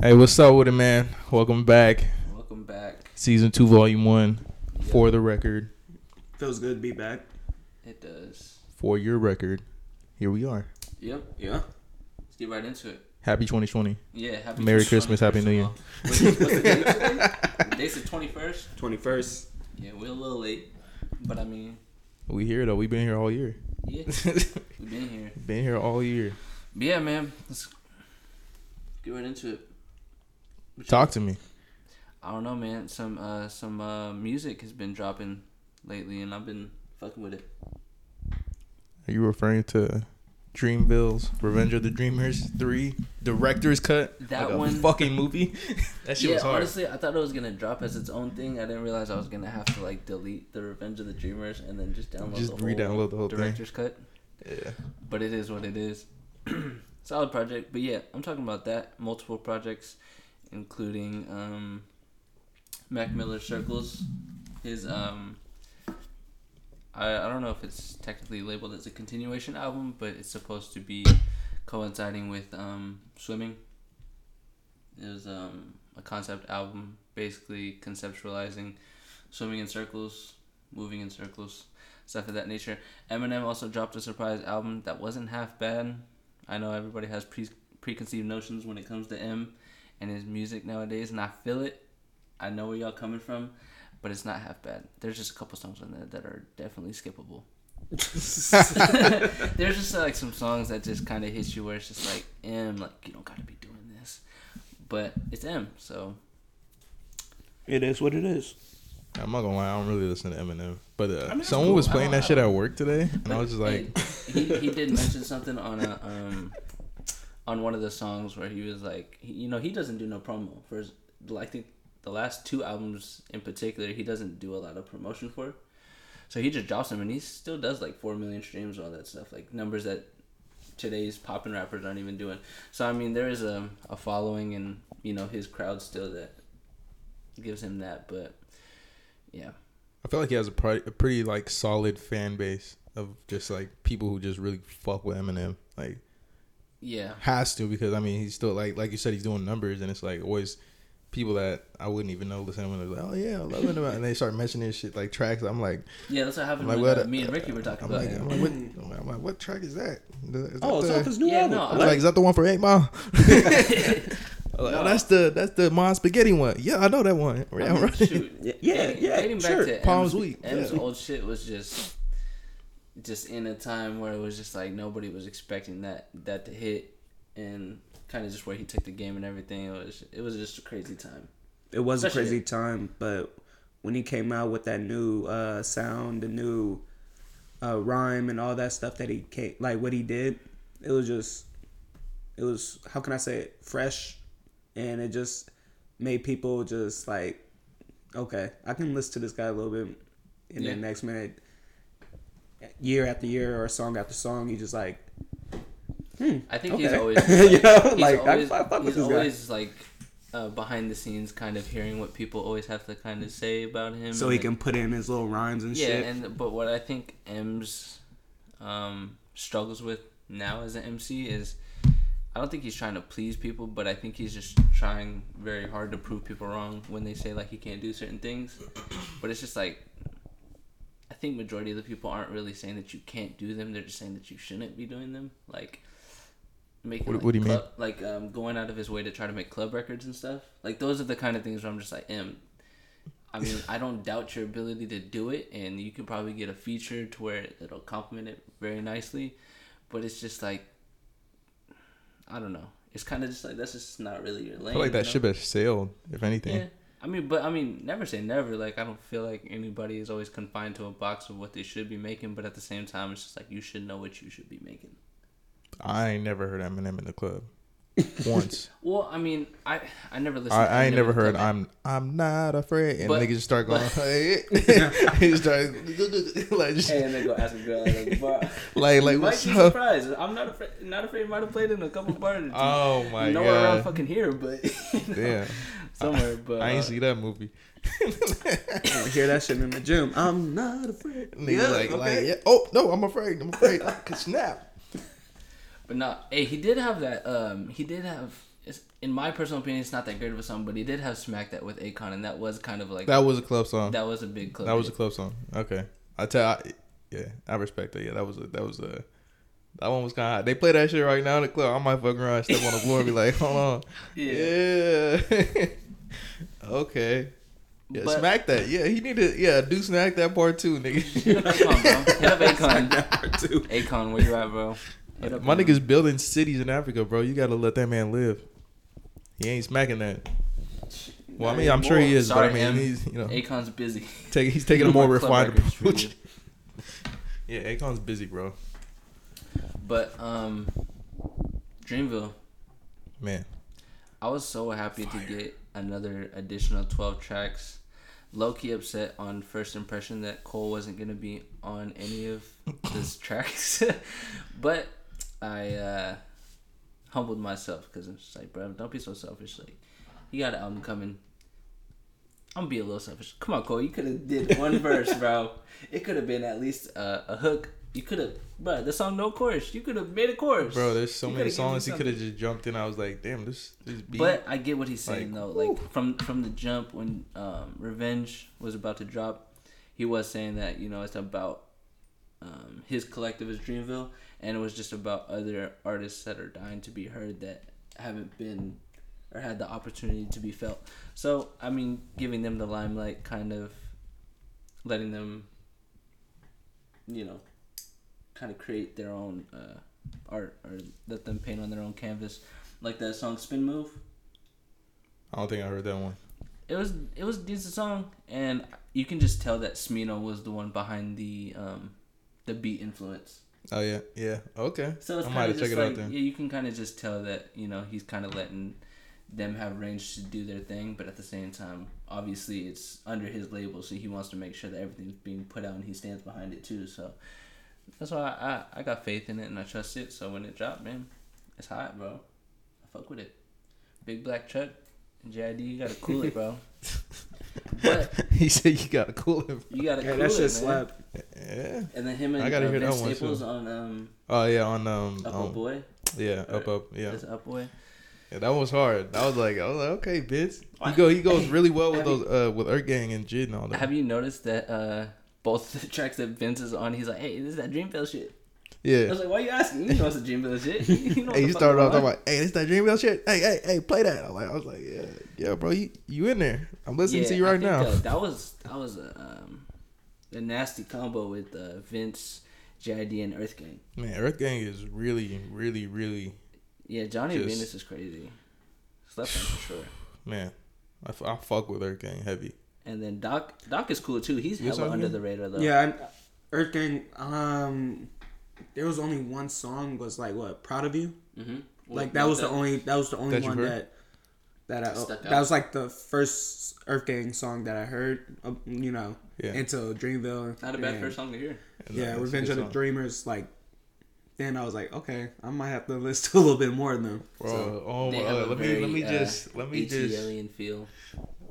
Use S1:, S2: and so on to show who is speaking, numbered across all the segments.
S1: Hey, what's up with it, man? Welcome back.
S2: Welcome back.
S1: Season two, volume one.
S2: Yeah,
S1: For the record,
S3: Feels good to be back.
S2: it does.
S1: for your record, here we are.
S2: Yep.
S3: Yeah.
S2: Let's get right into it.
S1: Happy 2020.
S2: Yeah. Happy
S1: Merry
S2: 2020,
S1: Christmas, Happy New Year.
S2: all. What's, what's the date today? The date's the twenty first.
S3: Twenty first.
S2: Yeah, we're a little late, but I mean,
S1: We here though. We've been here all year.
S2: yeah, we've been here.
S1: been here all year.
S2: But yeah, man. Let's get right into it. What you-
S1: Talk to me.
S2: I don't know, man. Some uh some uh music has been dropping lately, and I've been fucking with it.
S1: Are you referring to Dreamville's Revenge of the Dreamers 3 director's cut?
S2: That
S1: like a
S2: one-
S1: fucking movie? that shit
S2: yeah,
S1: was hard.
S2: honestly, I thought it was gonna drop as its own thing. I didn't realize I was gonna have to like delete the Revenge of the Dreamers and then just download
S1: Just
S2: the
S1: re-download the whole thing.
S2: director's cut.
S1: yeah.
S2: But it is what it is. Solid project, but yeah, I'm talking about that. Multiple projects, including um, Mac Miller Circles. His um, I I don't know if it's technically labeled as a continuation album, but it's supposed to be coinciding with um, swimming. It was um, a concept album, basically conceptualizing swimming in circles, moving in circles, stuff of that nature. Eminem also dropped a surprise album that wasn't half bad. I know everybody has pre- preconceived notions when it comes to M and his music nowadays, and I feel it. I know where y'all coming from, but it's not half bad. There's just a couple songs on there that are definitely skippable. There's just like some songs that just kind of hit you where it's just like M, like you don't gotta be doing this, but it's M, so
S3: It is what it is.
S1: I'm not gonna lie, I don't really listen to Eminem. But uh,
S3: I mean,
S1: someone
S3: cool.
S1: was playing that shit at work today, and I was just like,
S2: Hey, he he did mention something on a um on one of the songs where he was like, you know, he doesn't do no promo for his. I think the last two albums in particular, he doesn't do a lot of promotion for. So he just drops them, and he still does like four million streams, and all that stuff, like numbers that today's poppin' rappers aren't even doing. So I mean, there is a a following, and you know, his crowd still that gives him that, but yeah.
S1: I feel like he has a, pri- a pretty like solid fan base of just like people who just really fuck with Eminem. Like
S2: Yeah,
S1: has to because I mean he's still like like you said he's doing numbers and it's like always people that I wouldn't even know listen to him and they're like oh yeah I love Eminem and they start mentioning shit like tracks I'm like
S2: yeah, that's what happened
S1: Like
S2: when
S1: what-
S2: uh, me and Ricky were talking
S1: I'm
S2: about
S1: like. I'm like, what, I'm like, what track is that? Is that
S3: Oh, it's
S1: the,
S3: off his new
S2: Yeah,
S3: album.
S2: no,
S1: I'm like, is that the one for Eight Mile? Like,
S2: No.
S1: oh, that's the that's the Mon Spaghetti one. Yeah, I know that one.
S2: I
S1: Yeah,
S2: mean,
S1: right.
S2: shoot.
S3: Yeah, yeah,
S2: Dating-
S3: yeah,
S2: dating back
S3: sure.
S2: to
S1: Palms
S2: M's,
S1: Week,
S2: M's
S1: yeah.
S2: old shit was just, just in a time where it was just like nobody was expecting that that to hit, and kind of just where he took the game and everything. It was it was just a crazy time.
S3: It was a
S2: Especially-
S3: crazy time, but when he came out with that new uh, sound, the new uh, rhyme, and all that stuff that he came, like what he did, it was just, it was how can I say it, fresh, and it just made people just like, okay, I can listen to this guy a little bit, and
S2: Yeah.
S3: then next minute, year after year or song after song, you just like, hmm,
S2: I think he's
S3: Okay.
S2: always
S3: You know,
S2: he's
S3: like,
S2: always,
S3: I fuck with
S2: he's
S3: this guy.
S2: like. Uh, behind the scenes, kind of hearing what people always have to kind of say about him,
S3: so he can put in his little rhymes and
S2: yeah,
S3: shit.
S2: Yeah, and but what I think M's um, struggles with now as an MC is I don't think he's trying to please people, but I think he's just trying very hard to prove people wrong when they say like he can't do certain things. But it's just like I think majority of the people aren't really saying that you can't do them; they're just saying that you shouldn't be doing them. Like making
S1: What-
S2: like,
S1: what do you mean?
S2: like um, going out of his way to try to make club records and stuff. Like those are the kind of things where I'm just like, M. I mean, I don't doubt your ability to do it, and you can probably get a feature to where it'll complement it very nicely. But it's just like, I don't know. It's kind of just like that's just not really your lane.
S1: I feel like that
S2: you know?
S1: ship has sailed, if anything.
S2: Yeah. I mean, but I mean, never say never. Like, I don't feel like anybody is always confined to a box of what they should be making. But at the same time, it's just like you should know what you should be making.
S1: I ain't never heard Eminem in the club once.
S2: Well, I mean, I I never listened.
S1: I,
S2: to
S1: I ain't never heard. I'm I'm not afraid and
S2: But-
S1: niggas just start going
S2: but-
S1: hey he start like just,
S2: Hey, and then go ask a girl like, "Bar."
S1: like like
S2: you might
S1: what's
S2: be
S1: up
S2: surprised. I'm not afraid. Not afraid. Might have played in a couple bars.
S1: oh my
S2: Nowhere around fucking here, but you know,
S1: damn
S2: somewhere. But
S1: I ain't
S2: uh,
S1: see that movie
S3: I hear that shit in the gym. I'm not afraid.
S1: niggas like like yeah oh no I'm afraid I'm afraid I could snap
S2: But no, hey, he did have that. Um, he did have. in my personal opinion, it's not that great of a song, but he did have "Smack That" with Akon, and that was kind of like
S1: That was a club song. That,
S2: that was a big club. Song.
S1: That was a club song. Okay, I tell. I, yeah, I respect that. Yeah, that was a, that was a. That one was kind of hot. They play that shit right now in the club. I might fuck around, step on the floor, and be like, "Hold on,
S2: Yeah.
S1: yeah, okay, yeah,
S2: But-
S1: smack that. Yeah, he need to. Yeah, do smack that part too, nigga.
S2: Bro. Hit up Akon.
S3: That part too.
S2: Akon, where you at, bro? Up
S1: My
S2: him.
S1: nigga's building cities in Africa, bro. You gotta let that man live. He ain't smacking that. Well, I mean, I'm sure he is,
S2: Sorry,
S1: but I mean,
S2: M.
S1: he's you know,
S2: Akon's busy.
S1: take, he's taking a more
S2: More
S1: refined approach. yeah, Akon's busy, bro.
S2: But um, Dreamville,
S1: Man,
S2: I was so happy to get another additional 12 tracks. Low key upset on first impression that Cole wasn't gonna be on any of his tracks, but I uh, humbled myself because I'm just like, bro, don't be so selfish. Like, you got an album coming. I'm gonna be a little selfish. Come on, Cole, you could have did one verse, bro. It could have been at least uh, a hook. You could have, bro. The song no chorus. You could have made a chorus,
S1: bro, there's so
S2: You
S1: many
S2: coulda given me
S1: songs he could have just jumped in. I was like, damn, this this beat.
S2: But I get what he's saying
S1: Like,
S2: though. Like from from the jump when um, Revenge was about to drop, he was saying that you know it's about um, his collective is Dreamville, and it was just about other artists that are dying to be heard that haven't been or had the opportunity to be felt. So I mean, giving them the limelight, kind of letting them, you know, kind of create their own uh, art or let them paint on their own canvas, like that song "Spin Move."
S1: I don't think I heard that one.
S2: It was it was a decent song, and you can just tell that Smino was the one behind the um, the beat influence.
S1: Oh yeah, yeah, okay.
S2: So it's kind of just
S1: it
S2: like yeah, you can kind of just tell that you know he's kind of letting them have range to do their thing, but at the same time, obviously it's under his label, so he wants to make sure that everything's being put out and he stands behind it too. So that's why I, I, I got faith in it and I trust it. So when it dropped, man, it's hot, bro. I fuck with it. Big Black Truck, JID, you gotta cool it, bro. but
S1: he said you gotta cool him.
S2: you gotta
S3: Yeah,
S2: cool
S3: that
S2: it,
S3: shit
S2: man.
S3: slap.
S1: Yeah.
S2: And then him and
S1: I gotta
S2: uh,
S1: hear that
S2: Vince
S1: one, too.
S2: Staples on um,
S1: Oh yeah, on um,
S2: Up
S1: um,
S2: Boy.
S1: yeah, up up, yeah.
S2: That's Up Boy.
S1: Yeah, that was hard. That was like, I was like, okay, bitch. He go, he goes really well with those, uh, with Earth Gang and Jid and all that.
S2: Have you noticed that uh, both the tracks that Vince is on, he's like, "Hey, this is that Dreamville shit."
S1: Yeah.
S2: I was like, "Why are you asking? You know it's a Dreamville shit." You know
S1: Hey, you started off talking about, hey, this that Dreamville shit. Hey, hey, hey, play that. I was like, I was like, yeah, yeah, bro, you, you in there? I'm listening to you right
S2: think,
S1: now.
S2: uh, that was that was a um, a nasty combo with uh, Vince, JID, and Earth Gang.
S1: Man, Earth Gang is really, really, really,
S2: Yeah, Johnny
S1: Just-
S2: Venus is crazy. Slept on for sure.
S1: man. I, f- I fuck with Earth Gang heavy.
S2: And then Doc Doc is cool too. He's hella under the radar though.
S3: Yeah, and Earth Gang. Um, there was only one song. Was like what? Proud of you.
S2: Mm-hmm.
S3: Like that was the only. That was the only
S1: That
S3: one
S1: heard?
S3: that. That I,
S2: Stuck
S3: that
S2: out.
S3: was like the first Earth Gang song that I heard, uh, you know,
S1: Yeah.
S3: into Dreamville.
S2: Not a bad
S3: and-
S2: first song to hear.
S1: And,
S3: Yeah,
S1: it's a
S3: Revenge of the. Dreamers. Like, then I was like, okay, I might have to listen to a little bit more of them.
S1: Bro,
S3: So,
S1: oh
S2: They
S1: my,
S2: have
S1: uh, let me let me
S2: uh,
S1: just let me just
S2: alien feel.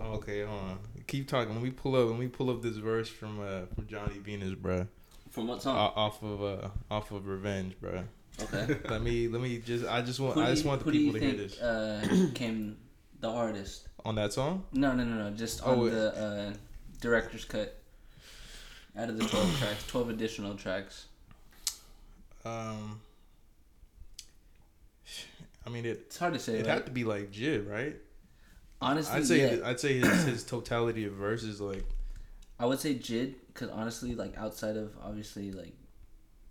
S1: okay, hold on. Keep talking. Let me pull up. Let me pull up this verse from uh from Johnny Venus, bro.
S2: From what
S1: O-
S2: song?
S1: off of uh off of Revenge, bro.
S2: okay.
S1: Let me let me just I just want
S2: Who
S1: I just
S2: you-
S1: want the
S2: who do you
S1: people to hear
S2: think,
S1: this
S2: Uh, came the artist?
S1: on that song.
S2: No, no, no, no. Just
S1: Oh,
S2: on
S1: wait.
S2: the uh, director's cut. Out of the twelve tracks, twelve additional tracks.
S1: Um, I mean it.
S2: It's hard to say.
S1: It
S2: right?
S1: had to be like Jid, right?
S2: Honestly,
S1: I'd say
S2: yeah.
S1: I'd say his, his totality of verses like
S2: I would say Jid, because honestly, like outside of obviously like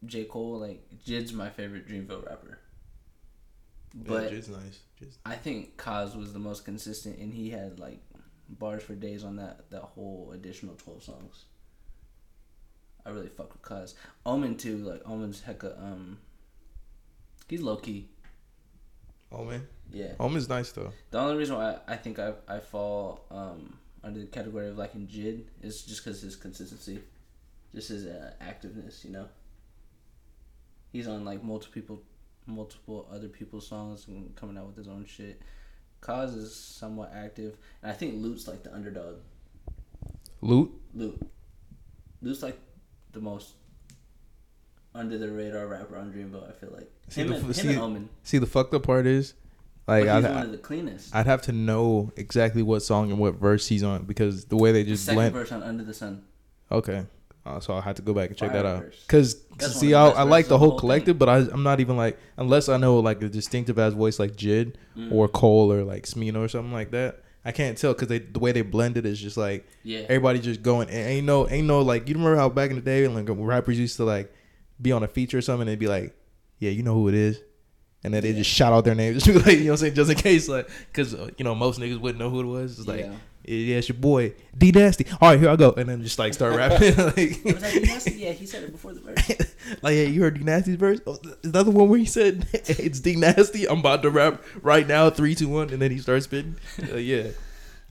S2: J Cole, like Jid's my favorite Dreamville rapper.
S1: but
S2: But
S1: Jid's nice. Jid's,
S2: I think Cozz was the most consistent, and he had like bars for days on that that whole additional twelve songs. I really fuck with Cozz. Omen too, like Omen's hecka um. He's low key.
S1: Oh man,
S2: Yeah.
S1: Omen's nice though.
S2: The only reason why I think I I fall um under the category of liking Jid is just because his consistency, just his uh, activeness. You know. He's on like multiple people, multiple other people's songs and coming out with his own shit. Cozz is somewhat active, and I think Loot's like the underdog.
S1: Loot.
S2: Loot. Loot's like the most under the radar rapper on Dreamville. I feel like
S1: See
S2: him,
S1: the-
S2: and,
S1: see-
S2: and Omen.
S1: See the fucked up part is Like I'd,
S2: one of the cleanest.
S1: I'd have to know exactly what song and what verse he's on because the way they
S2: The
S1: just
S2: second
S1: blend.
S2: verse on Under the Sun.
S1: Okay, uh, so I had to go back and check that out. Cause see, I, I like the
S2: the
S1: whole
S2: whole
S1: collective, but I, I'm not even like unless I know like a distinctive ass voice like Jid
S2: Mm.
S1: or Cole or like Smino or something like that. I can't tell because they the way they blended is just like
S2: Yeah.
S1: everybody just going. Ain't no, ain't no like you remember how back in the day like rappers used to like be on a feature or something and they'd be like, yeah, you know who it is. And then they just shout out their names, just like, you know what I'm saying, just in case, like, because uh, you know most niggas wouldn't know who it was. It's like,
S2: Yeah.
S1: it's your boy D Nasty. All right, here I go, and then just like start rapping, like,
S2: Was that D-Nasty? Yeah, he said it before the verse.
S1: like, yeah, you heard D Nasty's verse? Oh, is that the one where he said it's D Nasty? I'm about to rap right now, three, two, one, and then he starts spitting. Uh, yeah.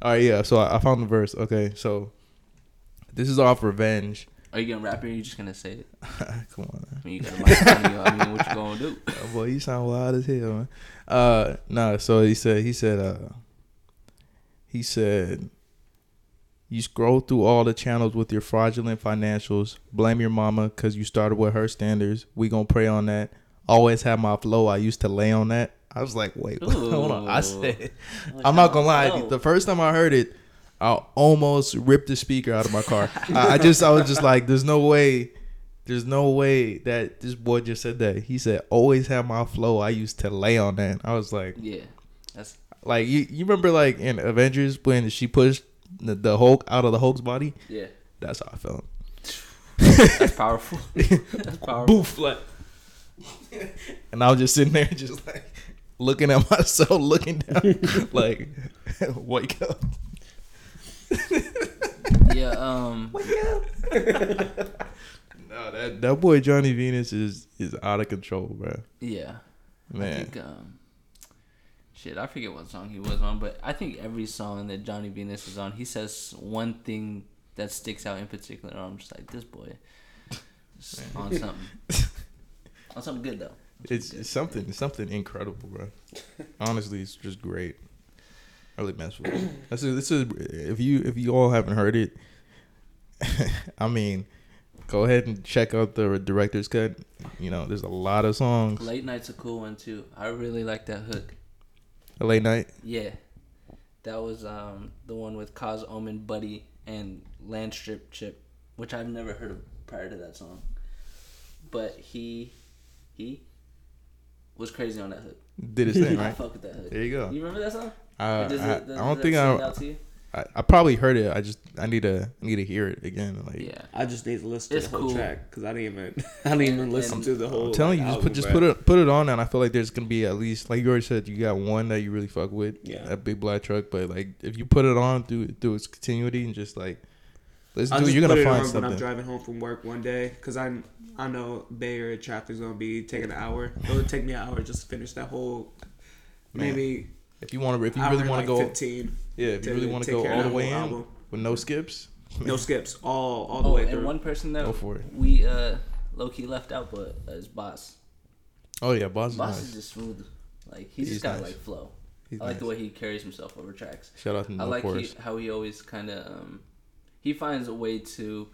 S1: All right, yeah. So I, I found the verse. Okay, so this is off Revenge.
S2: Are you gonna rap it or are you just gonna say it?
S1: Come on,
S2: I mean, you got a mic on. I mean, what you gonna do?
S1: Oh, boy, you sound wild as hell, man. Uh, no. So he said, he said, uh, he said, you scroll through all the channels with your fraudulent financials. Blame your mama because you started with her standards. We gonna pray on that. Always have my flow. I used to lay on that. I was like, wait, hold on. I said, I'm not gonna lie.
S2: Oh.
S1: The first time I heard it, I almost ripped the speaker out of my car. I, I just, I was just like, there's no way, there's no way that this boy just said that. He said, always have my flow. I used to lay on that. I was like,
S2: Yeah, that's
S1: like you, you remember like in Avengers when she pushed the, the Hulk out of the Hulk's body?
S2: yeah,
S1: That's how I felt.
S2: that's powerful. that's powerful.
S1: Boof, like, and I was just sitting there, just like looking at myself, looking down, like, wake up.
S2: Yeah, um,
S1: No, that that boy Johnny Venus is is out of control, bro.
S2: yeah. I
S1: Man,
S2: think, um, shit, I forget what song he was on, but I think every song that Johnny Venus is on, he says one thing that sticks out in particular. I'm just like, this boy is on something. on something good though.
S1: it's, it's something it's something incredible, bro. Honestly, it's just great. I really mess with it. This is this is if you if you all haven't heard it, I mean, go ahead and check out the director's cut. You know, there's a lot of songs.
S2: Late Night's a cool one too. I really like that hook.
S1: A late night.
S2: Yeah, that was um the one with Cozz Omen, Buddy, and Landstrip Chip, which I've never heard of prior to that song. But he, he, was crazy on that hook.
S1: Did his thing, right?
S2: I fuck with that hook.
S1: There you go.
S2: You remember that song?
S1: I,
S2: does it- does-
S1: I don't think I,
S2: stand out to you?
S1: I I probably heard it. I just I need to I need to hear it again. Like
S2: Yeah.
S3: I just need to listen to the whole
S2: cool.
S3: track because I didn't even I didn't even
S2: And-
S3: listen
S2: and-
S3: to the whole.
S1: I'm telling you,
S3: like,
S1: just put just
S3: bro.
S1: put it put it on, and I feel like there's gonna be at least like you already said, you got one that you really fuck with,
S3: Yeah.
S1: that big black truck. But like if you put it on through through its continuity and just like listen
S3: I'll
S1: to it,
S3: just
S1: you're gonna find
S3: on when I'm driving home from work one day because I I know Bay Area traffic's gonna be taking an hour. It'll take me an hour just to finish that whole.
S1: Man,
S3: Maybe
S1: If you want to, if you really want to
S3: like
S1: go,
S3: 15.
S1: yeah, if you really want to go all the
S3: the
S1: way in
S3: album.
S1: with no skips,
S3: No skips, all all the
S2: Oh,
S3: way
S2: and
S3: through.
S2: one person that
S1: Go for it.
S2: we uh low key left out, but uh, is Bas.
S1: oh yeah, Bas is
S2: Bas
S1: nice.
S2: is just smooth. Like he's,
S1: He's
S2: just got
S1: nice.
S2: like flow.
S1: He's
S2: I like
S1: nice.
S2: the way he carries himself over tracks.
S1: Shout out to
S2: I like he, how he always kind of um, he finds a way to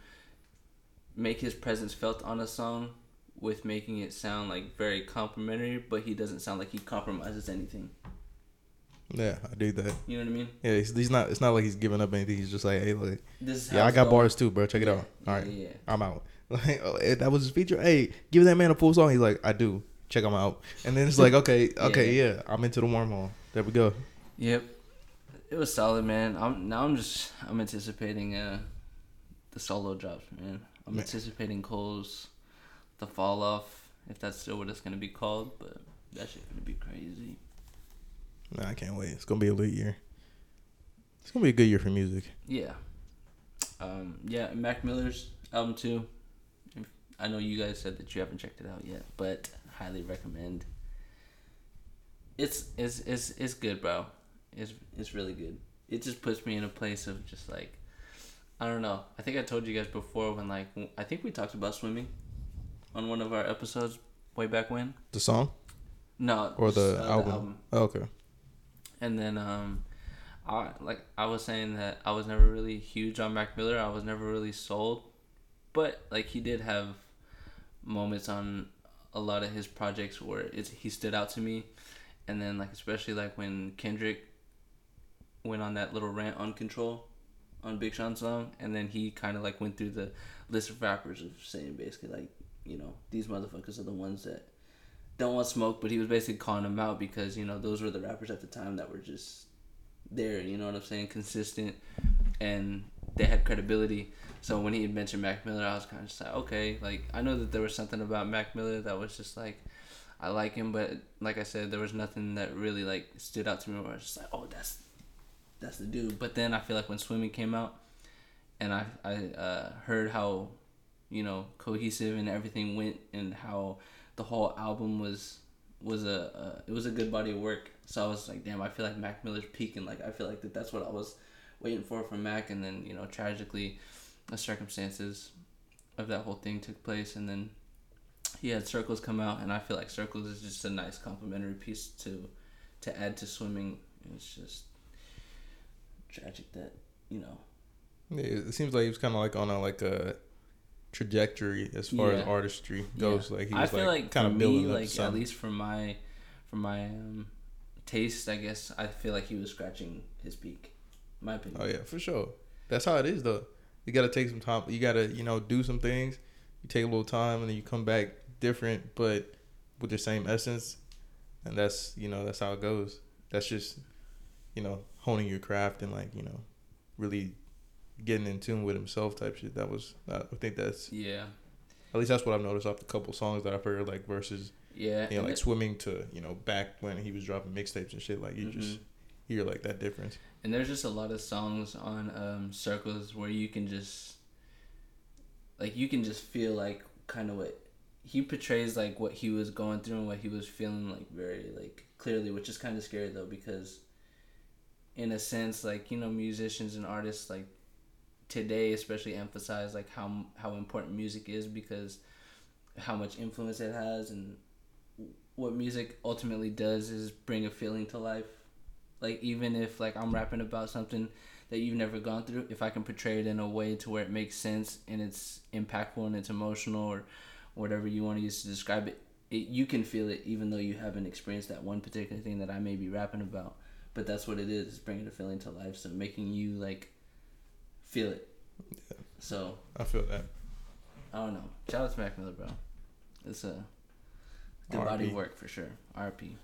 S2: make his presence felt on a song with making it sound like very complimentary, but he doesn't sound like he compromises anything.
S1: Yeah, I do that.
S2: You know what I mean?
S1: Yeah, he's, he's not. It's not like he's giving up anything. He's just like, hey, look,
S2: This
S1: yeah, I got
S2: going.
S1: bars too, bro. Check it
S2: Yeah,
S1: out. All right,
S2: yeah, yeah.
S1: I'm out. Like, oh, eh, that was his feature. Hey, give that man a full song. He's like, I do. Check him out. And then it's like, okay, okay, yeah, I'm into the wormhole. There we go.
S2: Yep. It was solid, man. I'm now I'm just I'm anticipating uh the solo drops, man. I'm
S1: Man.
S2: anticipating Cole's the fall off, if that's still what it's gonna be called, but that shit gonna be crazy.
S1: Nah, I can't wait. It's gonna be a lit year. It's gonna be a good year for music.
S2: Yeah. Um yeah, Mac Miller's album too. I know you guys said that you haven't checked it out yet, but highly recommend. It's it's it's it's good, bro. It's it's really good. It just puts me in a place of just like I don't know. I think I told you guys before when like I think we talked about swimming on one of our episodes way back when.
S1: The song
S2: No,
S1: or the,
S2: uh,
S1: album? Oh, okay.
S2: And then um, I like I was saying that I was never really huge on Mac Miller. I was never really sold, but like he did have moments on a lot of his projects where it's he stood out to me, and then like especially like when Kendrick went on that little rant on Control on Big Sean's song, and then he kind of like went through the list of rappers of saying basically like you know these motherfuckers are the ones that don't want smoke, but he was basically calling them out because you know those were the rappers at the time that were just there. You know what I'm saying? Consistent, and they had credibility. So when he mentioned Mac Miller, I was kind of just like, okay, like I know that there was something about Mac Miller that was just like, I like him, but like I said, there was nothing that really like stood out to me where I was just like, oh, that's that's the dude. But then I feel like when Swimming came out, and I I uh, heard how, you know, cohesive and everything went, and how the whole album was was a it was a good body of work. So I was like, damn, I feel like Mac Miller's peaking. Like I feel like that that's what I was waiting for from Mac, and then you know, tragically, the circumstances of that whole thing took place, and then he had Circles come out, and I feel like Circles is just a nice complementary piece to to add to Swimming. It's just tragic that you know.
S1: It seems like he was kind of like on a like a trajectory as far as artistry goes.
S2: Yeah.
S1: Like he
S2: I
S1: was
S2: feel
S1: like,
S2: like,
S1: kind of
S2: me,
S1: building up
S2: like
S1: to
S2: at least from my from my um, taste, I guess I feel like he was scratching his peak. My opinion.
S1: Oh yeah, for sure. That's how it is though. You gotta take some time. You gotta you know do some things. You take a little time and then you come back different, but with the same essence. And that's you know that's how it goes. That's just you know honing your craft and like you know really getting in tune with himself type shit. That was I think that's
S2: Yeah,
S1: at least that's what I've noticed off the couple songs that I've heard like versus
S2: yeah.
S1: you know like swimming to you know back when he was dropping mixtapes and shit. Like you just
S2: Mhm.
S1: hear like that difference.
S2: And there's just a lot of songs on um, Circles where you can just, like, you can just feel like kind of what he portrays, like what he was going through and what he was feeling, like very like clearly, which is kind of scary though because, in a sense, like you know, musicians and artists like today especially emphasize like how how important music is because how much influence it has and what music ultimately does is bring a feeling to life. Like even if like i'm rapping about something that you've never gone through if i can portray it in a way to where it makes sense and it's impactful and it's emotional or whatever you want to use to describe it, it you can feel it even though you haven't experienced that one particular thing that i may be rapping about. But that's what it is it's bringing a feeling to life. So making you like feel it. So
S1: I feel that.
S2: i don't know. Shout out to mac miller bro. It's a good body
S1: R.I.P.
S2: of work for sure. Rp